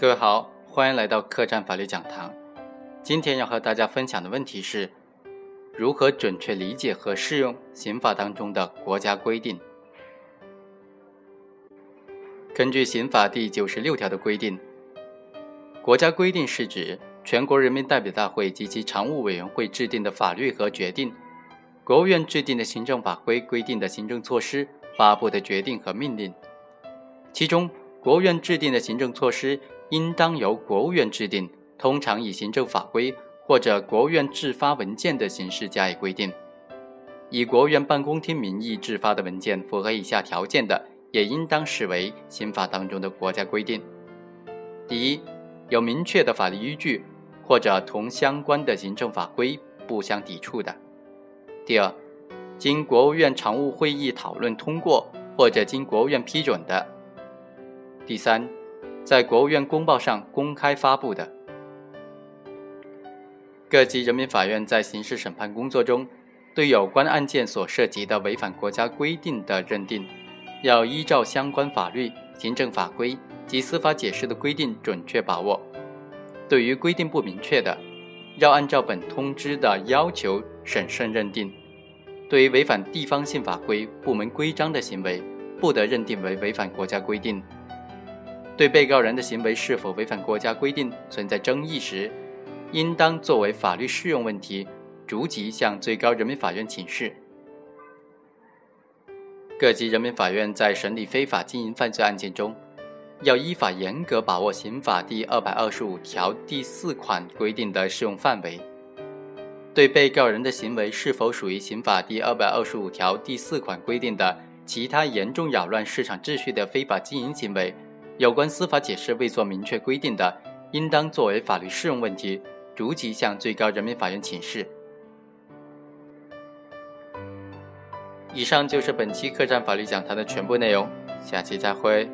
各位好，欢迎来到客栈法律讲堂。今天要和大家分享的问题是：如何准确理解和适用刑法当中的国家规定？根据刑法第九十六条的规定，国家规定是指全国人民代表大会及其常务委员会制定的法律和决定，国务院制定的行政法规规定的行政措施、发布的决定和命令，其中国务院制定的行政措施。应当由国务院制定，通常以行政法规或者国务院制发文件的形式加以规定。以国务院办公厅名义制发的文件符合以下条件的，也应当视为刑法当中的国家规定：第一，有明确的法律依据，或者同相关的行政法规不相抵触的；第二，经国务院常务会议讨论通过，或者经国务院批准的；第三。在国务院公报上公开发布的。各级人民法院在刑事审判工作中，对有关案件所涉及的违反国家规定的认定，要依照相关法律、行政法规及司法解释的规定准确把握；对于规定不明确的，要按照本通知的要求审慎认定。对于违反地方性法规、部门规章的行为，不得认定为违反国家规定。对被告人的行为是否违反国家规定存在争议时，应当作为法律适用问题，逐级向最高人民法院请示。各级人民法院在审理非法经营犯罪案件中，要依法严格把握刑法第二百二十五条第四款规定的适用范围。对被告人的行为是否属于刑法第二百二十五条第四款规定的其他严重扰乱市场秩序的非法经营行为，有关司法解释未作明确规定的，应当作为法律适用问题，逐级向最高人民法院请示。以上就是本期客栈法律讲坛的全部内容，下期再会。